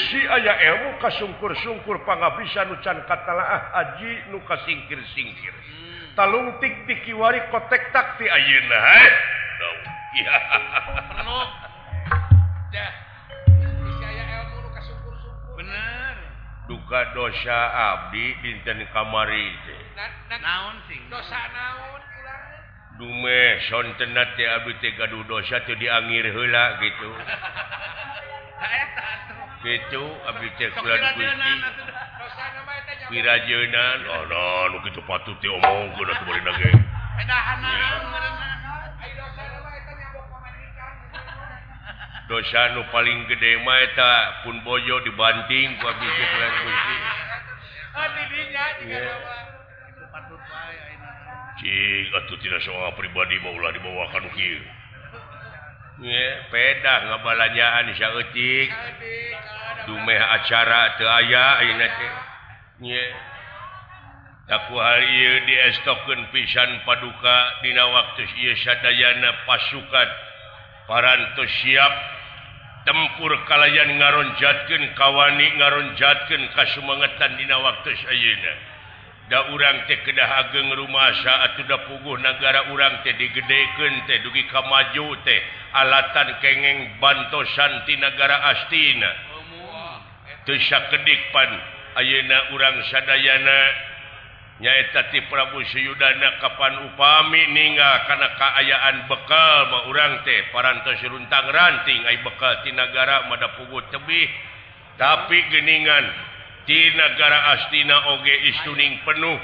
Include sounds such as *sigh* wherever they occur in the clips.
isi aya ilmu kasungkur-sungkur pangabisa nucan katalaah Haji nu kasingkir-singkir talung tik tikiwari kotek takti ayeuna duka dosa Abdi dinten kamari naon dosa naon dume sonten Abdi teh gaduh dosa tuh diangir heula gitu. *laughs* gitu cek bulan Gusti wirajenan oh no nu kitu patut diomongkeun atuh bari nage. dosa nu paling gede mah eta pun bojo dibanting ku abdi cek bulan Gusti Cik, atuh tidak soal pribadi maulah dibawakan kieu. Nge, pedah ngabalanyaan isya eutik. dumeh acara aya takku hari ditoken pisan paduka Dina waktu Yesadayana pasukan. Paranto siap tempur kalayan ngaronjatkan kawani ngaronjatkan kasumangatan Dina waktu Ayena da urang teh kedah ageng rumah saat udah puguh negara urang teh digedeken teh dugi kamaju teh alatan kengeng bantosantinagara Astina. Kesakedikpan Ayeuna urang sadayana. Nyaetati Prabu Suyudana Kapan upami ninga karena keayaan bekal mau urang teh. Paranto runtang ranting ay bekaltinagara mada pugu tebih. Tapi geningan geningantinagara astina oge istuning penuh.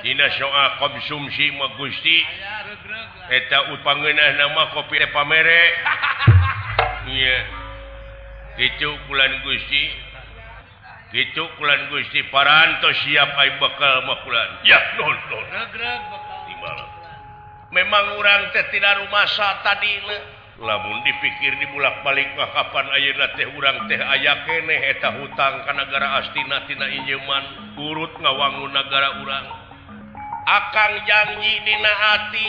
Dina soal konsumsi Gusti. Eta upangenah nama kopi pamere *laughs* yeah. itu bulan Gusti. gitu kulan Gusti paranto siap ai bakal makulan ya non non memang orang teh tidak rumah sa tadi lamun dipikir di bulak-balik mah kapan ayeuna teh urang teh aya keneh eta hutang ka negara astina tina injeman urut ngawangun negara urang. Akang janji dina hati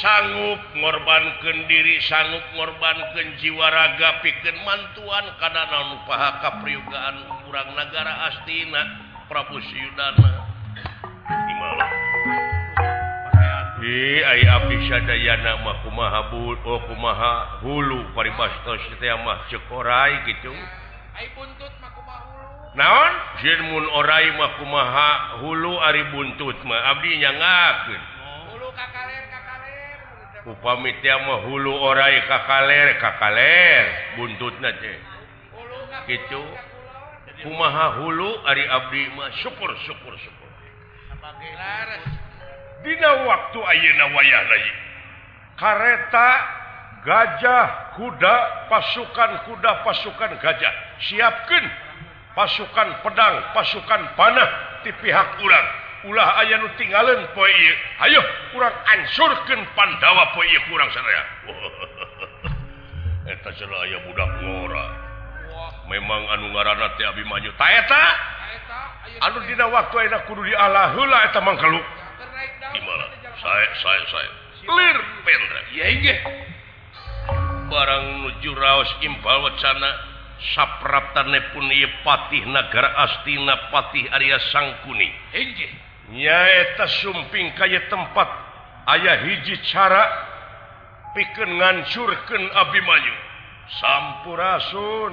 sanggup ngorbankan diri sanggup ngorbankan jiwaraga piken mantuan karena naon paha kapriugaan kurang negara Astina Prabu Syudana Dayana maha hulu paribasmah cekorai gitu. Naon? Jirmun orai makumaha hulu Ari buntut ma Abdinya ngaken upamityamahulu orai kakaler kakaler. Buntut na gitu. Kumaha hulu Ari Abdi mah syukur syukur syukur. Dina waktu ayeuna wayah lagi kareta gajah kuda pasukan kuda pasukan gajah. Siapkan pasukan pedang pasukan panah di pihak ulang ulah aya nu tinggalen poe ayo kurang ansurkan pandawa poe kurang saya *laughs* eta celah aya budak ngora. Memang anu ngaranna teh abi maju. Ta eta? Anu dina waktu enak kudu dialah heula eta mangkalu. Gimana? Saya saya saya clear pendra ya inggih. Barang nuju raos impal wacana sapraptane pun patih negara astina patih Arya Sangkuni. Inggih. nyaeta sumping kaya tempat. Ayah hiji cara piken ngancurkan Abimanyu. Sampurasun.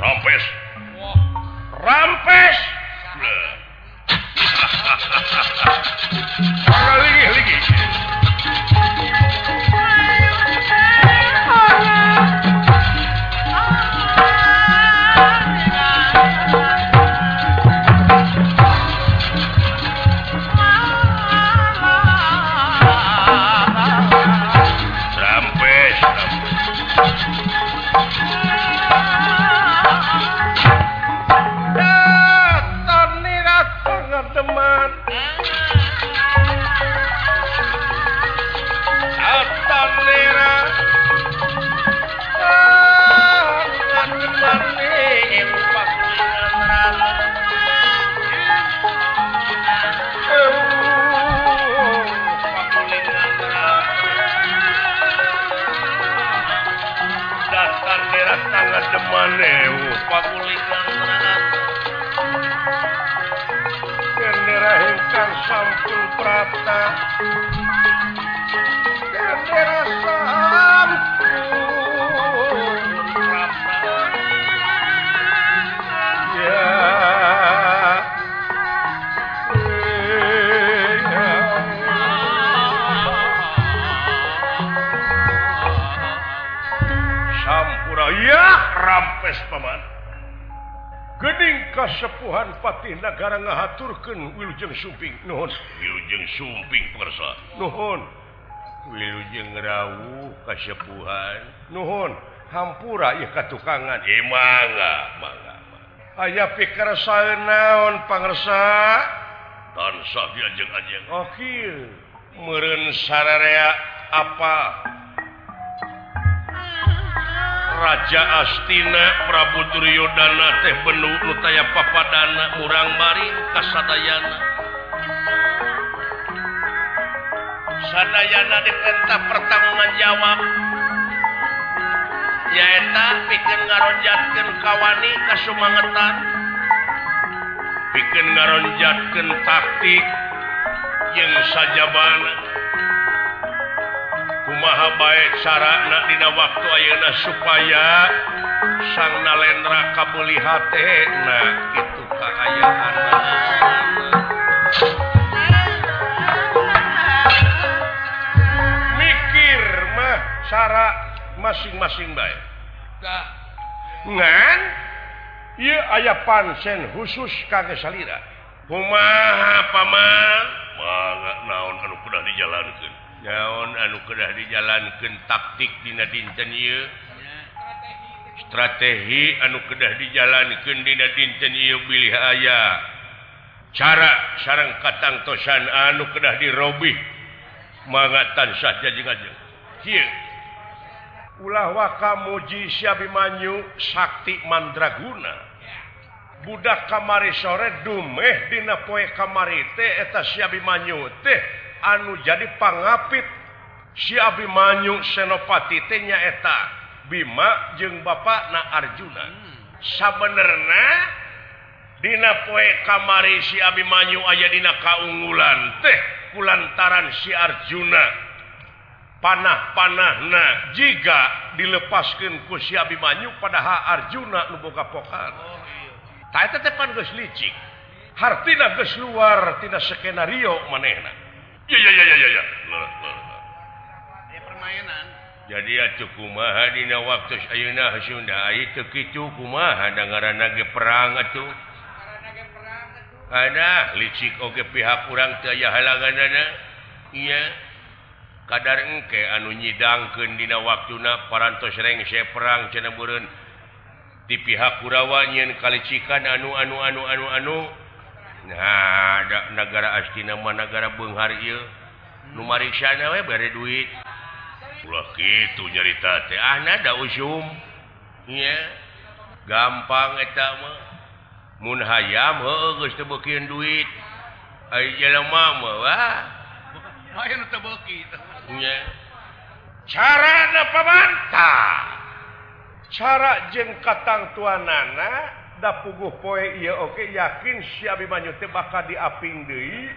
Rampes. Rampes! *laughs* Lagi. Kenderahkan sampul prata. kasepuhan Patih negara ngahaturkan Wiljeng Suping Nuhun. Wiljeng Suping persa Nuhun. Wiljeng Rawu kasepuhan. Nuhun. Hampura ya katukangan. E mangga mangga pikir saya naon pangersa tansah diajeng ajeng oke kieu meureun sararea apa? Raja Astina Prabu Duryodana teh benu Nutaya papadana kurang Mari kasadayana Sadayana diperintah pertanggungan jawab. Nyaeta bikin ngaronjatkeun kawani kasumangetan. Bikin ngaronjatkeun taktik. Yang sajabana kumaha baik syarat Nadina waktu Ayeuna supaya sang nalendra kabuli hate kabulihatna itu kaayaan mikir mah cara masing-masing baik ngan? Ia ayah pansen khusus kage salira. Kumaha paman? Mangga naon anu kuda dijalankeun? daun anu kedah dijalankan taktik Dina dinten ieu? Strategi anu kedah dijalankan Dina dinten ieu bilih aya. Cara sarang katang tosan anu kedah dirobih. Mangga tansah mangatan saja kieu ulah waka muji Syabimanyu Sakti Mandraguna. Budak kamari sore dumeh Dina poe kamari teh eta Syabimanyu teh. anu jadi pangapit. Si Abimanyu senopati tehnya eta Bima jeung Bapak na Arjuna. Hmm. Sabenerna Dina poe kamari si Abimanyu aya dina kaunggulan teh kulantaran si Arjuna. Panah-panahna jika dilepaskan ku si Abimanyu padahal Arjuna nu boga pokan. Oh, iya. teh pan geus licik. Hartina geus luar tina skenario manehna. ya, ya, ya, ya, ya. Nah, nah, nah. Ya, permainan. Jadi ya cukup maha dina waktu Ayuna Sunda. Ai teu kitu kumaha? Dangarana ge perang atuh. Ada licik oge pihak urang teu aya halanganna iya. Kadar engke anu nyidangkeun dina waktuna parantos rengse perang cenah beureun. Di pihak Kurawa nyeun kalicikan anu anu anu anu anu, anu. nah ada negara asti nama negara mariksana we bare duit. Ulah kitu nyarita teh. Ahna da usum. Gampang eta mah. Mun hayam heueuh geus teu beukeun duit. Ai jelema mah wah. Lain teu cara pemantah cara jeng katang tua nana da puguh poe iya oke yakin si Syabi teh bakal diaping deui.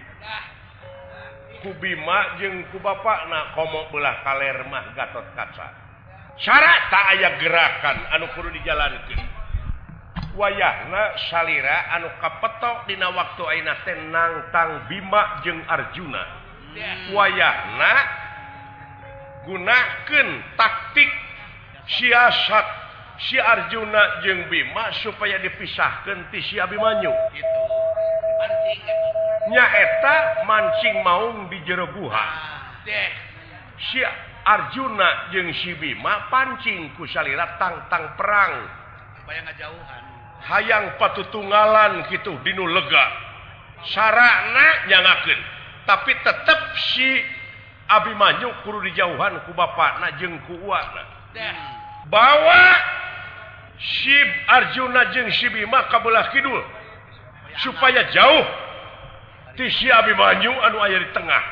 Ku Bima jeung ku bapakna komo belah kaler mah Gatot Kaca Cara tak aya gerakan anu kudu dijalankeun. wayahna salira anu kapetok dina waktu ayeuna teh nangtang Bima jeung Arjuna wayahna gunakeun taktik siasat si Arjuna jeung Bima supaya dipisahkan ti si Abimanyu. Gitu. Nyaeta mancing maung di jerebuhan si Arjuna jeung si Bima pancing ku salira tangtang perang. Bayang ngajauhan hayang patutunggalan gitu dinu lega. Sarana nyangakeun. Tapi tetep si Abimanyu kudu dijauhan ku bapakna jeung ku uakna. Bawa Syib Arjuna jeung Sibima kabelah Kidul. Supaya jauh. Ti si Abimanyu anu aya di tengah.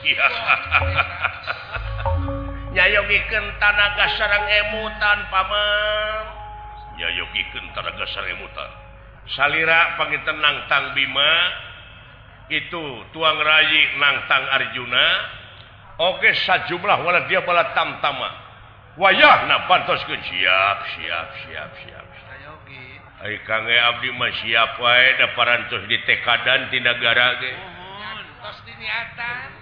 *laughs* Nyayogikeun tanaga sarang emutan paman. Nyayogikeun tanaga sarang emutan. Salira pangiten nangtang Bima. Itu tuang rayi nangtang Arjuna. Oke sajumlah wala dia bala tamtama. wayah na pantos ke siap siap siap siap Hai kang Abdi mah siap wae da parantos di tekadan ti nagara ge. Tos di niatan.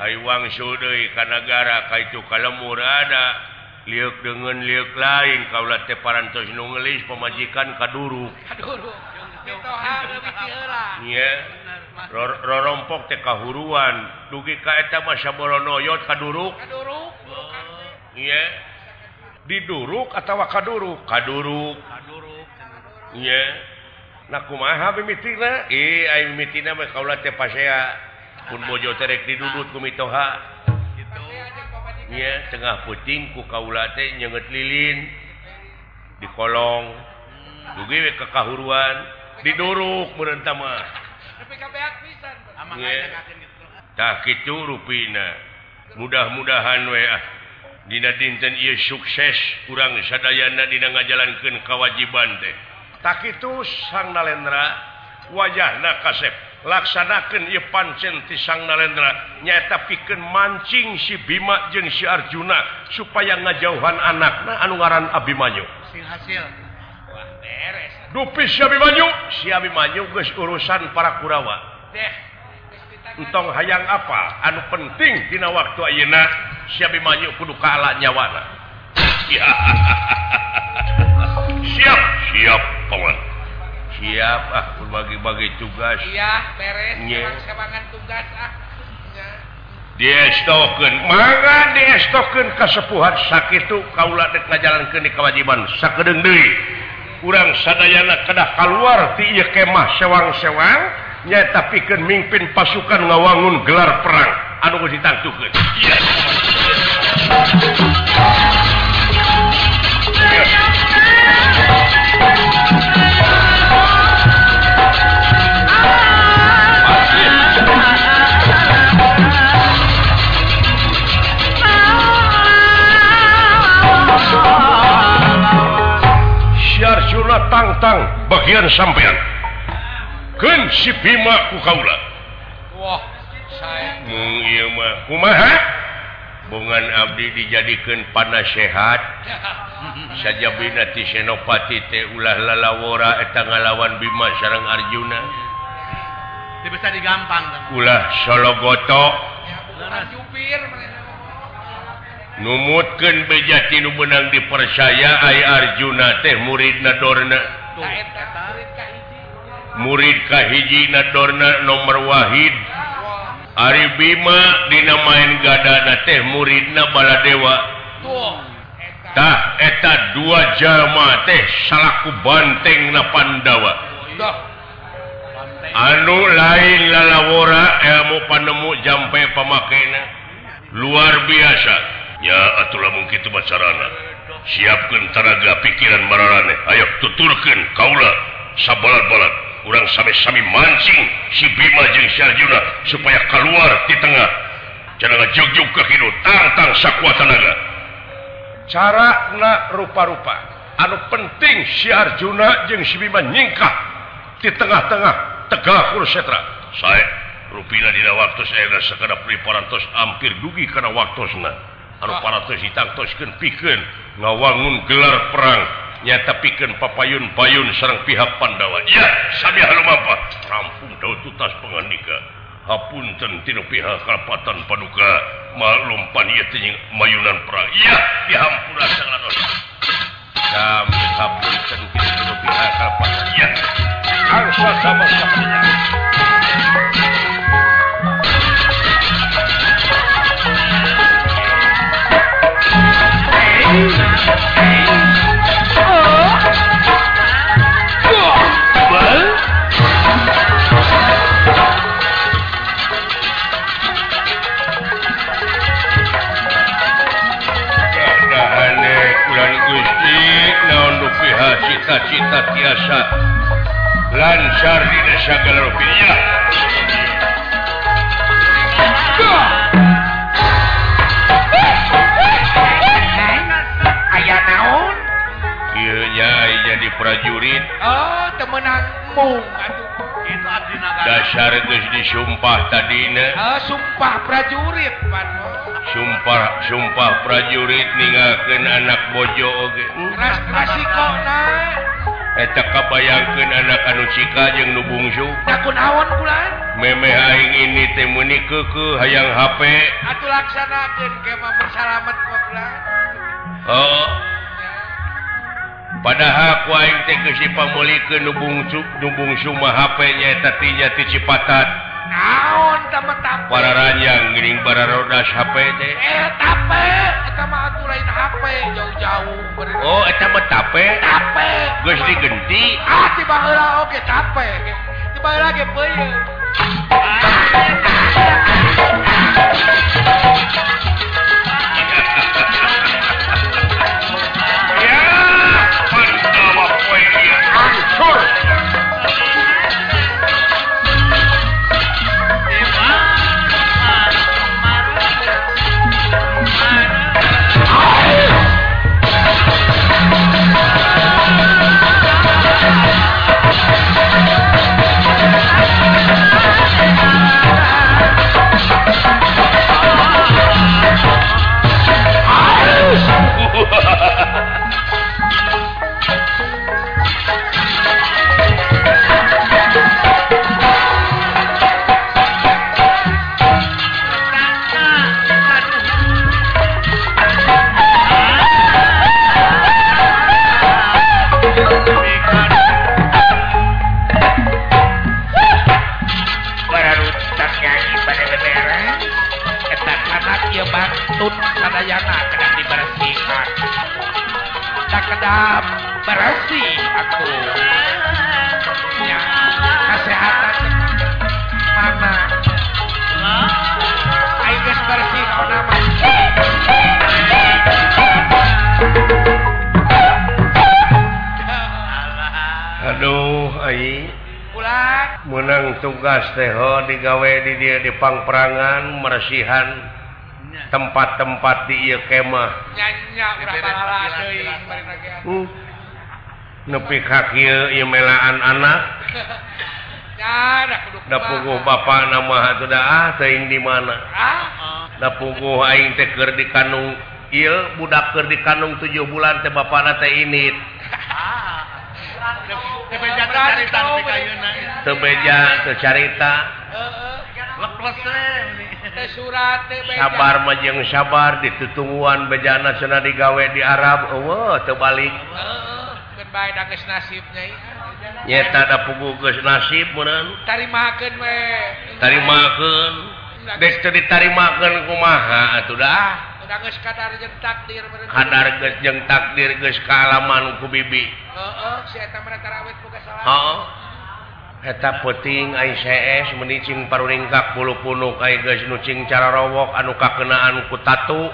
Hai wangsul deui ka nagara ka itu kalemur ada liuk dengan liuk lain kaula teh parantos nu ngelis pamajikan ka duru. heula. Iya. Rorompok teh kahuruan dugi ka eta mah saboronoyot ka duru. Ka duru. Yeah. diduruk atau kaduruk? Kaduru kaduru yeah. nah, yeah. tengah puting putingku kaulate nyenget lilin. Di kolong. Hmm. Dugi we kekahuruan. Diduruk merentama tak ruina mudah-mudahan we ah. Dina dinten ia sukses kurang sadayana Dina ngajalankan kewajiban teh. tak itu sang nalendra wajah na kasep laksanakan ia pancen ti sang nalendra nyata piken mancing si Bima jeng si Arjuna supaya ngajauhan anak nah anu ngaran Abimanyu hasil Wah, beres. Dupis si Abimanyu si Abimanyu geus urusan para Kurawa deh entong hayang apa? Anu penting dina waktu ayeuna. Siap maju kudu kalah nyawana. *laughs* Siap siap kawan siap ah berbagi-bagi tugas. Iya beres yeah. semangat tugas ah. Diestoken maka diestoken kesepuhan sakit itu kaulah dek ngajalankeun di kewajiban. Sakedeung deui. Kurang sadayana kedah keluar ti ieu kemah sewang-sewang nyaeta pikeun mimpin pasukan ngawangun gelar perang. Anu geus ditangtukeun Iya. Syarjuna tangtang bagian sampean bungan Abdi dijadikeun panasehat. sehat. *laughs* Saja binati senopati teh ulah lalawora eta ngalawan Bima sareng Arjuna. Bisa digampang ulah Solo gotok Numutkeun bejati nu nubenang dipercaya ai Arjuna teh muridna Dorna. murid nadorna murid Kahiji Nadorna nomor Wahid. Ari Bima dinamain gadana teh murid na eta dua jalma teh salahku banteng na Pandawa. Anu lain lalawora ilmu panemu jampe pemakaian luar biasa. Ya atulah mungkin itu macarana siapkan teraga pikiran mararane. Ayo tuturkan kaulah sabalat-balat kurang sampai-sami mancing. Si Bima jeung Syarjuna supaya keluar di tengah. Jangan jogjuk ke hidup tantang sakwa tenaga. Cara na rupa-rupa. Anu penting si Arjuna jeung si Bima nyingkah di tengah-tengah tegak kursetra saya rupina dina waktu saya sekedar priparantos hampir dugi karena waktu sana anu ah. paratos hitangtoskeun pikeun. Ngawangun gelar perang. ya tapikan papayun payun serang pihak Pandawa. Ya rampung daun tutas penganika. Hapun tentino pihak karpatan paduka. Maklum panitia tenying mayunan perang ya dihampura segala dosa kami hapun tentino pihak karpatan ya. Angsa sama-samanya cita-cita tiasa lancar di segala rupiah aya naon Inyai jadi prajurit Oh temenangmu dasar disumpah tadi sumpah prajurit Pak sumpah sumpah prajurit ningaken anak bojo oge. Eta bayangkan anak anu cika jeung nu bungsu. Takut awan pulang meme aing ini temuni keke hayang HP atuh laksanakeun kemah bersalamet kok pulang oh. Padahal ku aing teh geus dipamulikeun nu bungsu nu bungsu mah HP nya tatinya ti Cipatat. naon para ranjang gering para rodas HP teh? Eh tape! Eta mah aku lain HP jauh-jauh oh eta mah tape? Tape! Geus digenti? Ah ti baheula oge tape ti baheula ge peuyeung ah, patut sadayana kedap dibersihkan tak kedap bersih aku. Ya kesehatan. Mana? Ayo geus bersih kauna mah Aduh, ai. Pulang. Menang tugas teh digawe di dia di pangperangan, meresihan. tempat-tempat di kemah hmm. Uh, nepi kakilaan anak *laughs* dapuguh Bapak nama sudah teing ah, di mana? Dapuguh aing teker di kanung il budak ker di kanung tujuh bulan teh bapak nate ini tebeja tecarita surat sabar majeng sabar ditutungguan bejana sudah digawe di Arab oh, terbalik nyata ada pugugus nasib ditarimakan kumaha sudah kadar takdir kealaman ku bibi. Oh, oh, eta puting ICS menicing paruringkak bulu punuk nucing cara rowok anu kakenaan ku kutatu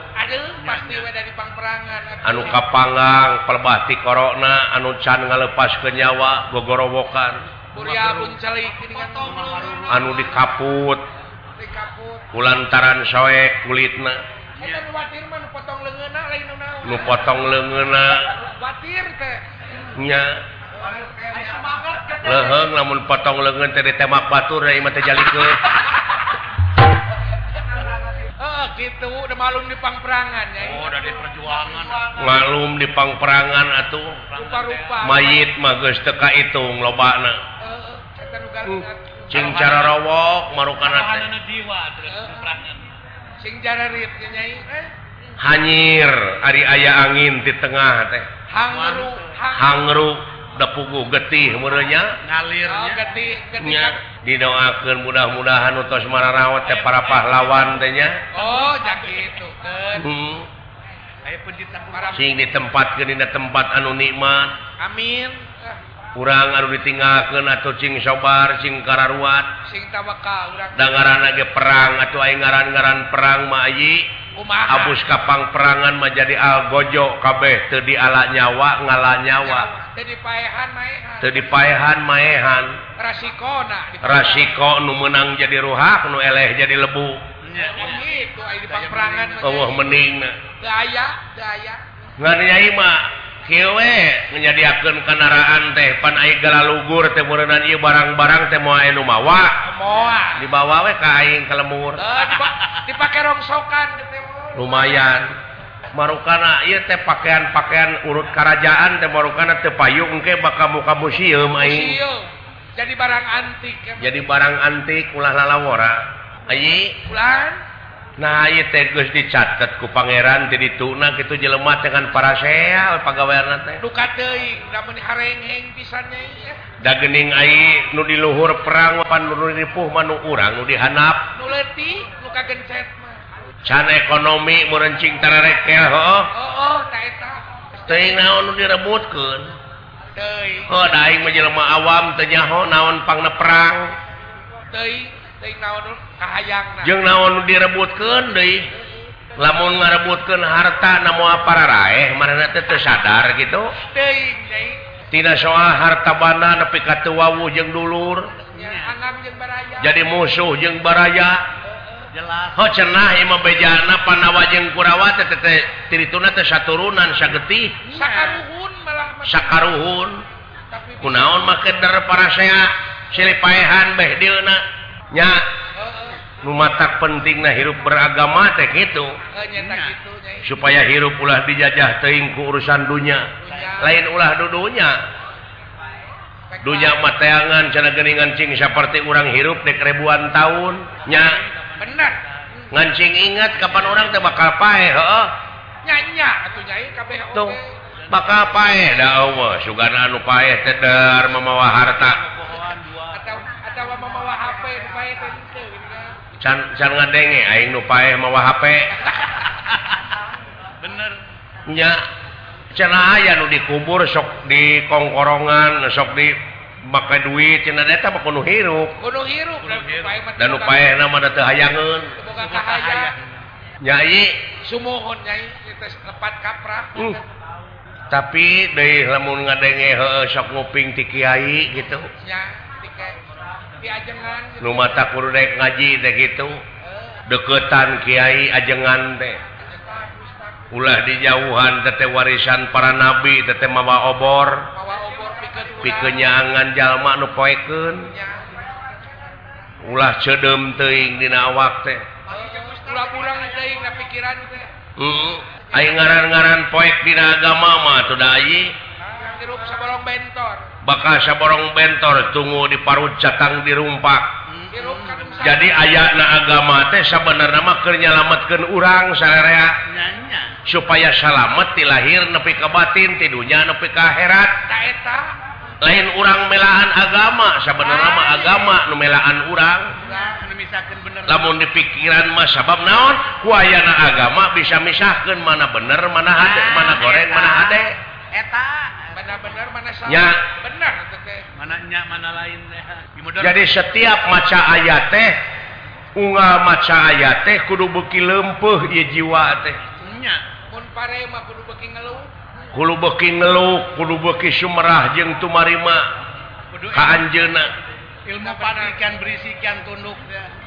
anu kapanggang perbati korona anu can ngalepas ke nyawa gogorowokan. Anu dikaput. Kulantaran soek kulitna. Nu potong lengena nya. leheng namun potong lengan dari temak batur dari mata jali ke. Oh, gitu udah malum di pangperangan ya. Oh udah di perjuangan. Malum di pangperangan atuh. Rupa-rupa. Mayit magus teka itu lobana. Uh, cing cara rawok marukan sing cara rip nyai. Hanyir ari aya angin di tengah teh. Hangru hangru. pugu getih murnya ngalir oh, didoakan mudah-mudahan utos mararawat ya para pahlawan denya Oh hmm. sing di tempat ke tempat anu nikmat. Amin. Eh. Kurang harus ditinggalkan atau sing sobar sing karuat singran lagi perang atau ngaran-garan perang maji Abus kapang perangan menjadi algojo kabeh tadi ala nyawa ngala nyawa. dipahan maehan. Rasiko nu menang jadi ruhak nu eleh jadi lebu. Allah mening menyediakan kendaraan teh panigala lugur temuran barang-barang temumawa dibawa weing ke lemur. Dipakai rongsokan lumayan. marukana ia teh pakaian-pakaian urut kerajaan teh marukana teh payung ke bakal muka museum aing. Jadi barang antik ya, jadi barang antik ulah lalawora ayi? Ulah nah ieu teh geus dicatet ku pangeran di dituna kitu jelema dengan para seal pagaweanna teh. Duka deui lamun harengeng pisan nya da geuning ai nu di luhur perang pan nu ripuh manu urang nu dihanap. Nu leutik nu kagencet can ekonomi merencing direbutkan oh, menjelma awam tenyaho naon pang perang jeng naon direbutkan lamun merebutkan harta namu para raih mana sadar gitu. Tidak soal harta bana tapi kata wawuh jeng dulur. Jadi musuh jeng baraya. jelasjana oh, panawajeng Kurawatitununan Saketihun kunaon make para saya silepahan nya mematak penting nah hirup beragama teh gitu supaya hirup ulah dijajah teingku urusan dunya. Lain ulah dudunya dunya. Mateangan cara geningan cing seperti orang hirup dek ribuan tahunnya benar. Ngancing ingat kapan orang teh bakal pae heeh nyanya atuh nyai kabeh oge bakal pae da eueuh sugana anu pae teh dar mamawa harta. Atau atawa mamawa HP nu pae teh can can ngadenge aing nu pae mawa HP *laughs* bener nya cenah aya nu dikubur sok di kongkorongan sok di maka duit Cina data penuh hirup. Dan upaya nama data hayangan. Nyai. Sumuhun nyai. Kita lepat kaprah. Hmm. tapi dari lamun ngadenge sok nguping ti kiai gitu. Ya, ajengan gitu. nu mata kudu naik ngaji teh gitu. Deketan kiai ajengan teh ulah dijauhan tete warisan para nabi tete mama obor. Mawa pikenyangan jalma nu poeken ulah cedem teing dina awak teh. Uh, aing ngaran-ngaran poek dina agama mah tuh dayi bakal saborong bentor tunggu di parut catang dirumpak. Jadi ayat na agama teh sabenar nama kernyalamatkan urang sararea supaya salamet di lahir nepi kebatin tidurnya nepi keherat lain orang melaan agama sebenarnya mah agama nu melaan orang namun di pikiran mah sabab naon? Kuayana agama bisa misahkan mana bener mana hade mana goreng mana hade. Eta. Bener mana salah ya. bener mana nya mana lain jadi setiap maca ayat teh unga maca ayat teh kudu buki lempuh ieu jiwa teh. Kulu beki ngeluk kudu beki Sumerah jeng tumarima. Anjena ilmu panikan berisikan tunduk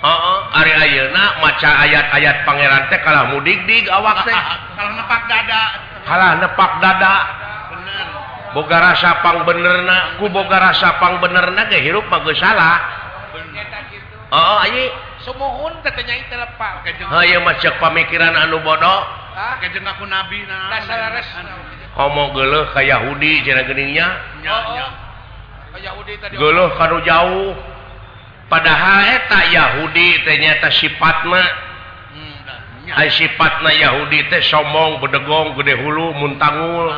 uh -uh. Ari Ayeuna maca ayat-ayat Pangeran teh kalah mudikdik awak teh. *laughs* Kalah nepak dada. Kalah nepak dada. Bener. Boga rasa pang benerna ku boga rasa pang benerna ge hirup mah geus salah. Bener. Oh ayi sumuhun katanya itu lepak. Oh ieu mah pamikiran anu bodoh. aku nabi ngomong Yahudi jenanya oh, oh. kalau jauh. Padahaleta eh Yahudi ternyata sifatna hmm, sifatna Yahudi teh sombong bedegong gede hulu muntangul.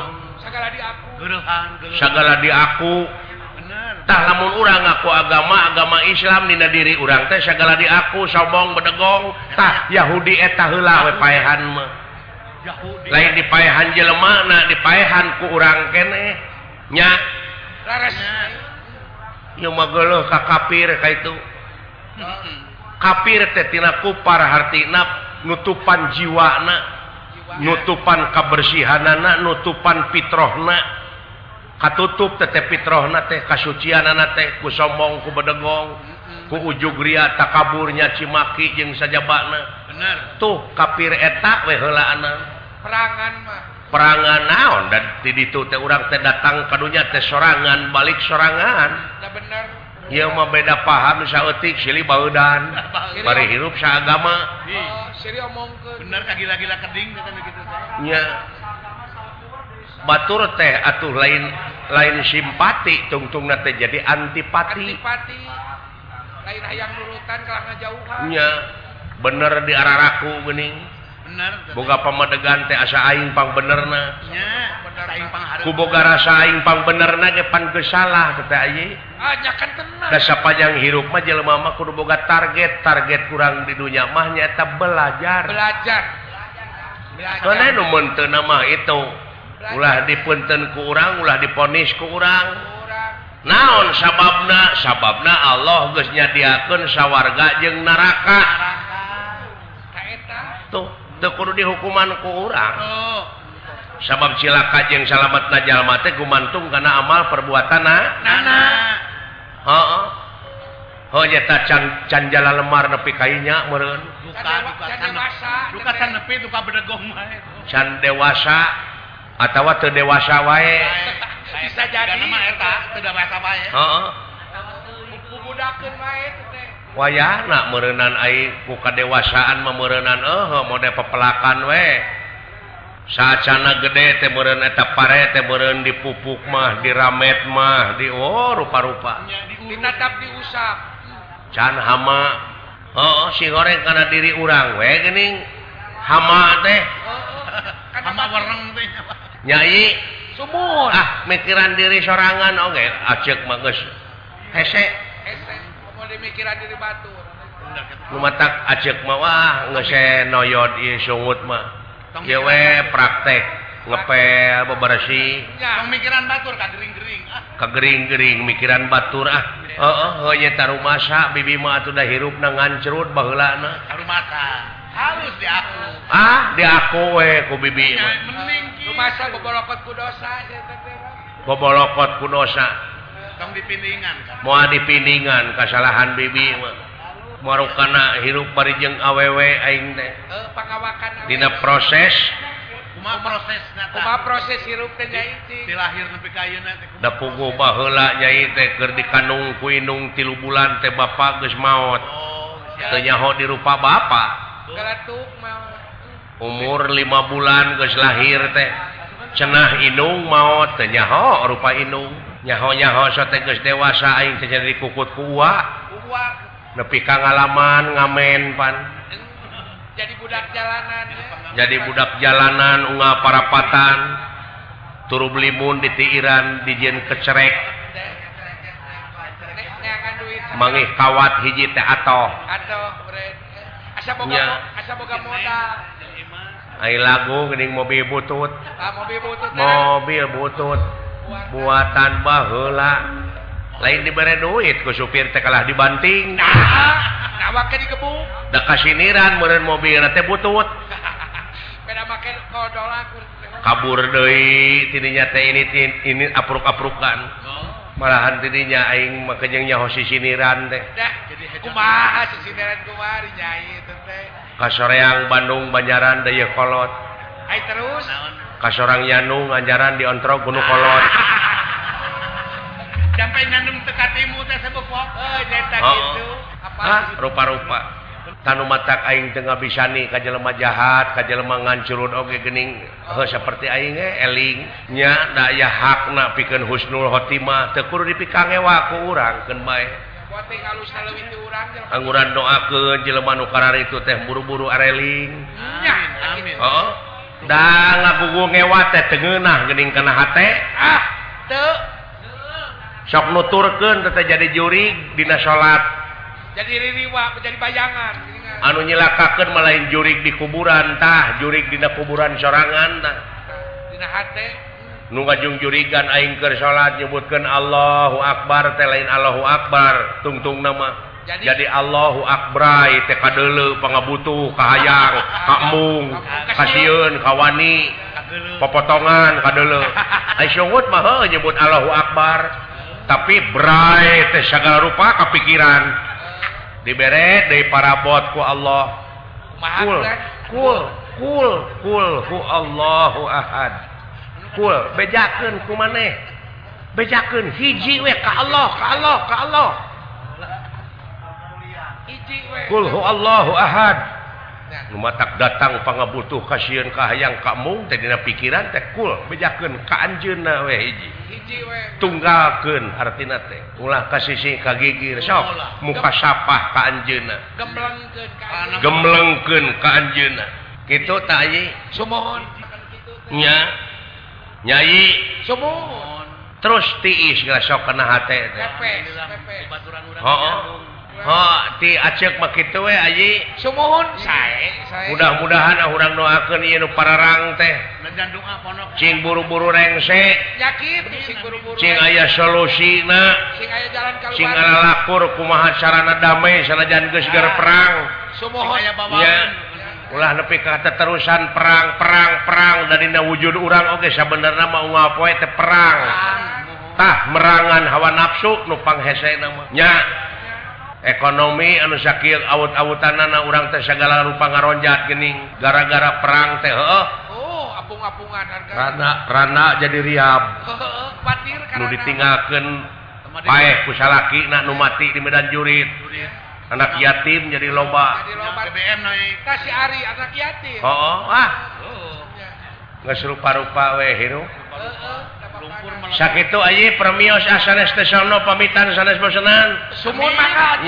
Segala di aku. akutah namun orang aku. Agama agama Islam Nina diri orang teh segala di aku sombong bedegongtah Yahudi etetahanmah lain dipahan jelemana dipahan ku urang kene. Nya. Maglo ka kafir ka itu. Kafir tetina kupar hartina nutupan jiwana nutupan kebersihanana nutupan fitrohna katutup tete fitrohna teh kasucian anak teh ku sombong ku bedegong ku ujug ria takaburnya cimaki jeung sajabana tuh kafir etak wehela anak perangan mah. Perangan naon? Dan itu teh orang teh datang kadunya teh sorangan balik sorangan. Nah, bener. Iya mah beda paham saeutik silih baudan *laughs* bari hirup saagama. Oh, silih omongkeun. Bener kagila-gila keding teh kitu teh. Nya. Batur teh atuh lain lain simpati tungtung teh jadi antipati. Antipati. Lain hayang nurutan kalah ngajauhan nya. Bener di araraku geuning. bening boga pamadegan teh asa aing pang bener na kuboga rasa aing pang bener na ge pan geus salah teh aye ajakan tenan dasar panjang hirup mah jelema mah kudu boga target target kurang di dunia mah nyaeta belajar. Belajar. Belajar. Kana nu mun teu nama itu? Ulah dipunten ku urang ulah diponis ku urang. Naon sababna? Sababna Allah geus nyadiakeun sawarga jeung neraka. Tuh. tekur dihukuman ku urang oh. sabab cilaka jeung salametna jalma teh gumantung kana amal perbuatanna nana oh, oh. Oh, jeta can, can jalan lemar nepi kainya meureun. Duka, duka, can dewasa. Duka can nepi, duka bedegong wae. Can dewasa, atawa teu dewasa wae. Bisa jadi. Karena mah eta, teu dewasa wae. Heeh. Kubudakeun wae. wayana merenan air buka dewasaan memerenan oh eh, eh, mode pepelakan we. Sacana gede teh meureun eta pare teh meureun dipupuk mah diramet mah di oh rupa-rupa. Ditatap diusap. Can hama heeh si goreng kana diri urang we geuning. Hama teh. Hama wereng teh. Nyai. Sumur. Ah mikiran diri sorangan oge acek mah geus. Hese. Hese. dimikiran diri batu mematak acek mawah ngese noyod ieu sungut mah. Ieu we praktek. Ngepel bebersih ya pemikiran batur ka gering-gering ah. Ka gering-gering mikiran batur ah. Heeh heunya tarumasa bibi mah atuh da hirupna ngancrut baheulana tarumasa halus di aku. Ah di aku we ku bibi mah. mending rumasa bobolokot ku dosa bobolokot ku dosa. mau dipingan kesalahan bibi marukana hirup parijeng awewe aing teh. Dina proses. Kuma proses Kuma proses hirup teh nyai dilahir nepi ka ayeuna teh. Da pugu baheula nyai teh keur dikandung ku indung 3 bulan teh bapa geus maot. Oh, teu nyaho di rupa bapa. Umur 5 bulan geus lahir teh. Cenah indung maot teu nyaho rupa indung nyaho-nyaho sotegus dewasa aing teh jadi kukut kuwa nepi ka ngalaman ngamen pan. *laughs* Jadi budak jalanan Ya. jadi budak jalanan unga parapatan. Turu limun di tiiran dijieun kecerek. Mangih kawat hiji teh atoh. Asa boga asa boga modal. Ay lagu gening mobil butut. Ah, mobil butut. Mobil butut. muatan bahla lain diberre duit ke supir tekalah dibanting. Kasihran mobil butut. *laughs* Kabur Doi tidnya teh ini tin, ini apruk-aprukan malahan tidnya aing makanyangnya hosi siniran deh kasoreang Bandung Banjaran Daykolot terus. kas orang Yanu ngajaran di ontro Gunung Kolot. *laughs* Sampai nyandung tekatimu oh, oh. rupa-rupa. Tanu matak Aing tengah bisa nih kaj lemah jahat kaj lemangan curun Oke gening oh, seperti Aingnya e, elingnya daya hakna piken Husnul Hotimah tekur dipikange waku urang ken baik angguran doa ke Jeleman Ukara itu teh buru-buru areling oh. oh. ngewateing karena ah sok nuturken tetap jadi juri Dina salat jadi riwa menjadi bayangan. Anu nyilakakan malain jurik di kuburan tah jurik Dina kuburan sorangan tah. Dina hati nunga jung jurigan aing aingker salat nyebutkan Allahu Akbar teh lain Allahu Akbar tungtung nama jadi, jadi Allahu Akbrai TK dulu pengebutuh kahayang kamung kasiun. kawani pepotongan kadele *laughs* Aisyungut mah nyebut Allahu Akbar. Tapi brai teh segala rupa kepikiran dibere dari parabot ku Allah. Kul kul kul kul hu Allahu ahad. Kul bejakeun ku maneh? Bejaken hiji we ka Allah ka Allah ka Allah. Allahu ahad. Ahadtak datang butuh kasihan Kaang kamu tadidina pikiran tehkul bejaken keanjuna weji tunggalken artina teh. Ulah kasih kagigir sok. Muka sapah keanjuna gemlengken keanjuna gitu tayi sumohonnya nyai. Sumohon terus tiis nggak sok kena hati teh oh, oh. ti acek begitu Sumohon mudah-mudahan ah orang doakan pararang teh. Sing buru-buru rengsek sing aya solusi sing lakur kumaha sarana damai sanajan geger perang. Ulah lebih kata terusan perang perang perang. Dari wujud orang oke sebenarnya mau ngapoe teh perang. Tah merangan hawa nafsu nupang hese namanya ekonomi anu sakit out-awutan anak orang teh segala rupa ngaronjat gening gara-gara perang teh oh, rana, rana jadi riab. Lu ditinggalkan baik pusalaki nak nu mati di Medan Jurit. Anak yatim jadi loba. BBM naik. Kasih Ari anak yatim. Ah. Oh, oh ah nggak serupa-rupa weh hero sakit Ayi premios asanesno pamitan sanes bosenan. Semuanya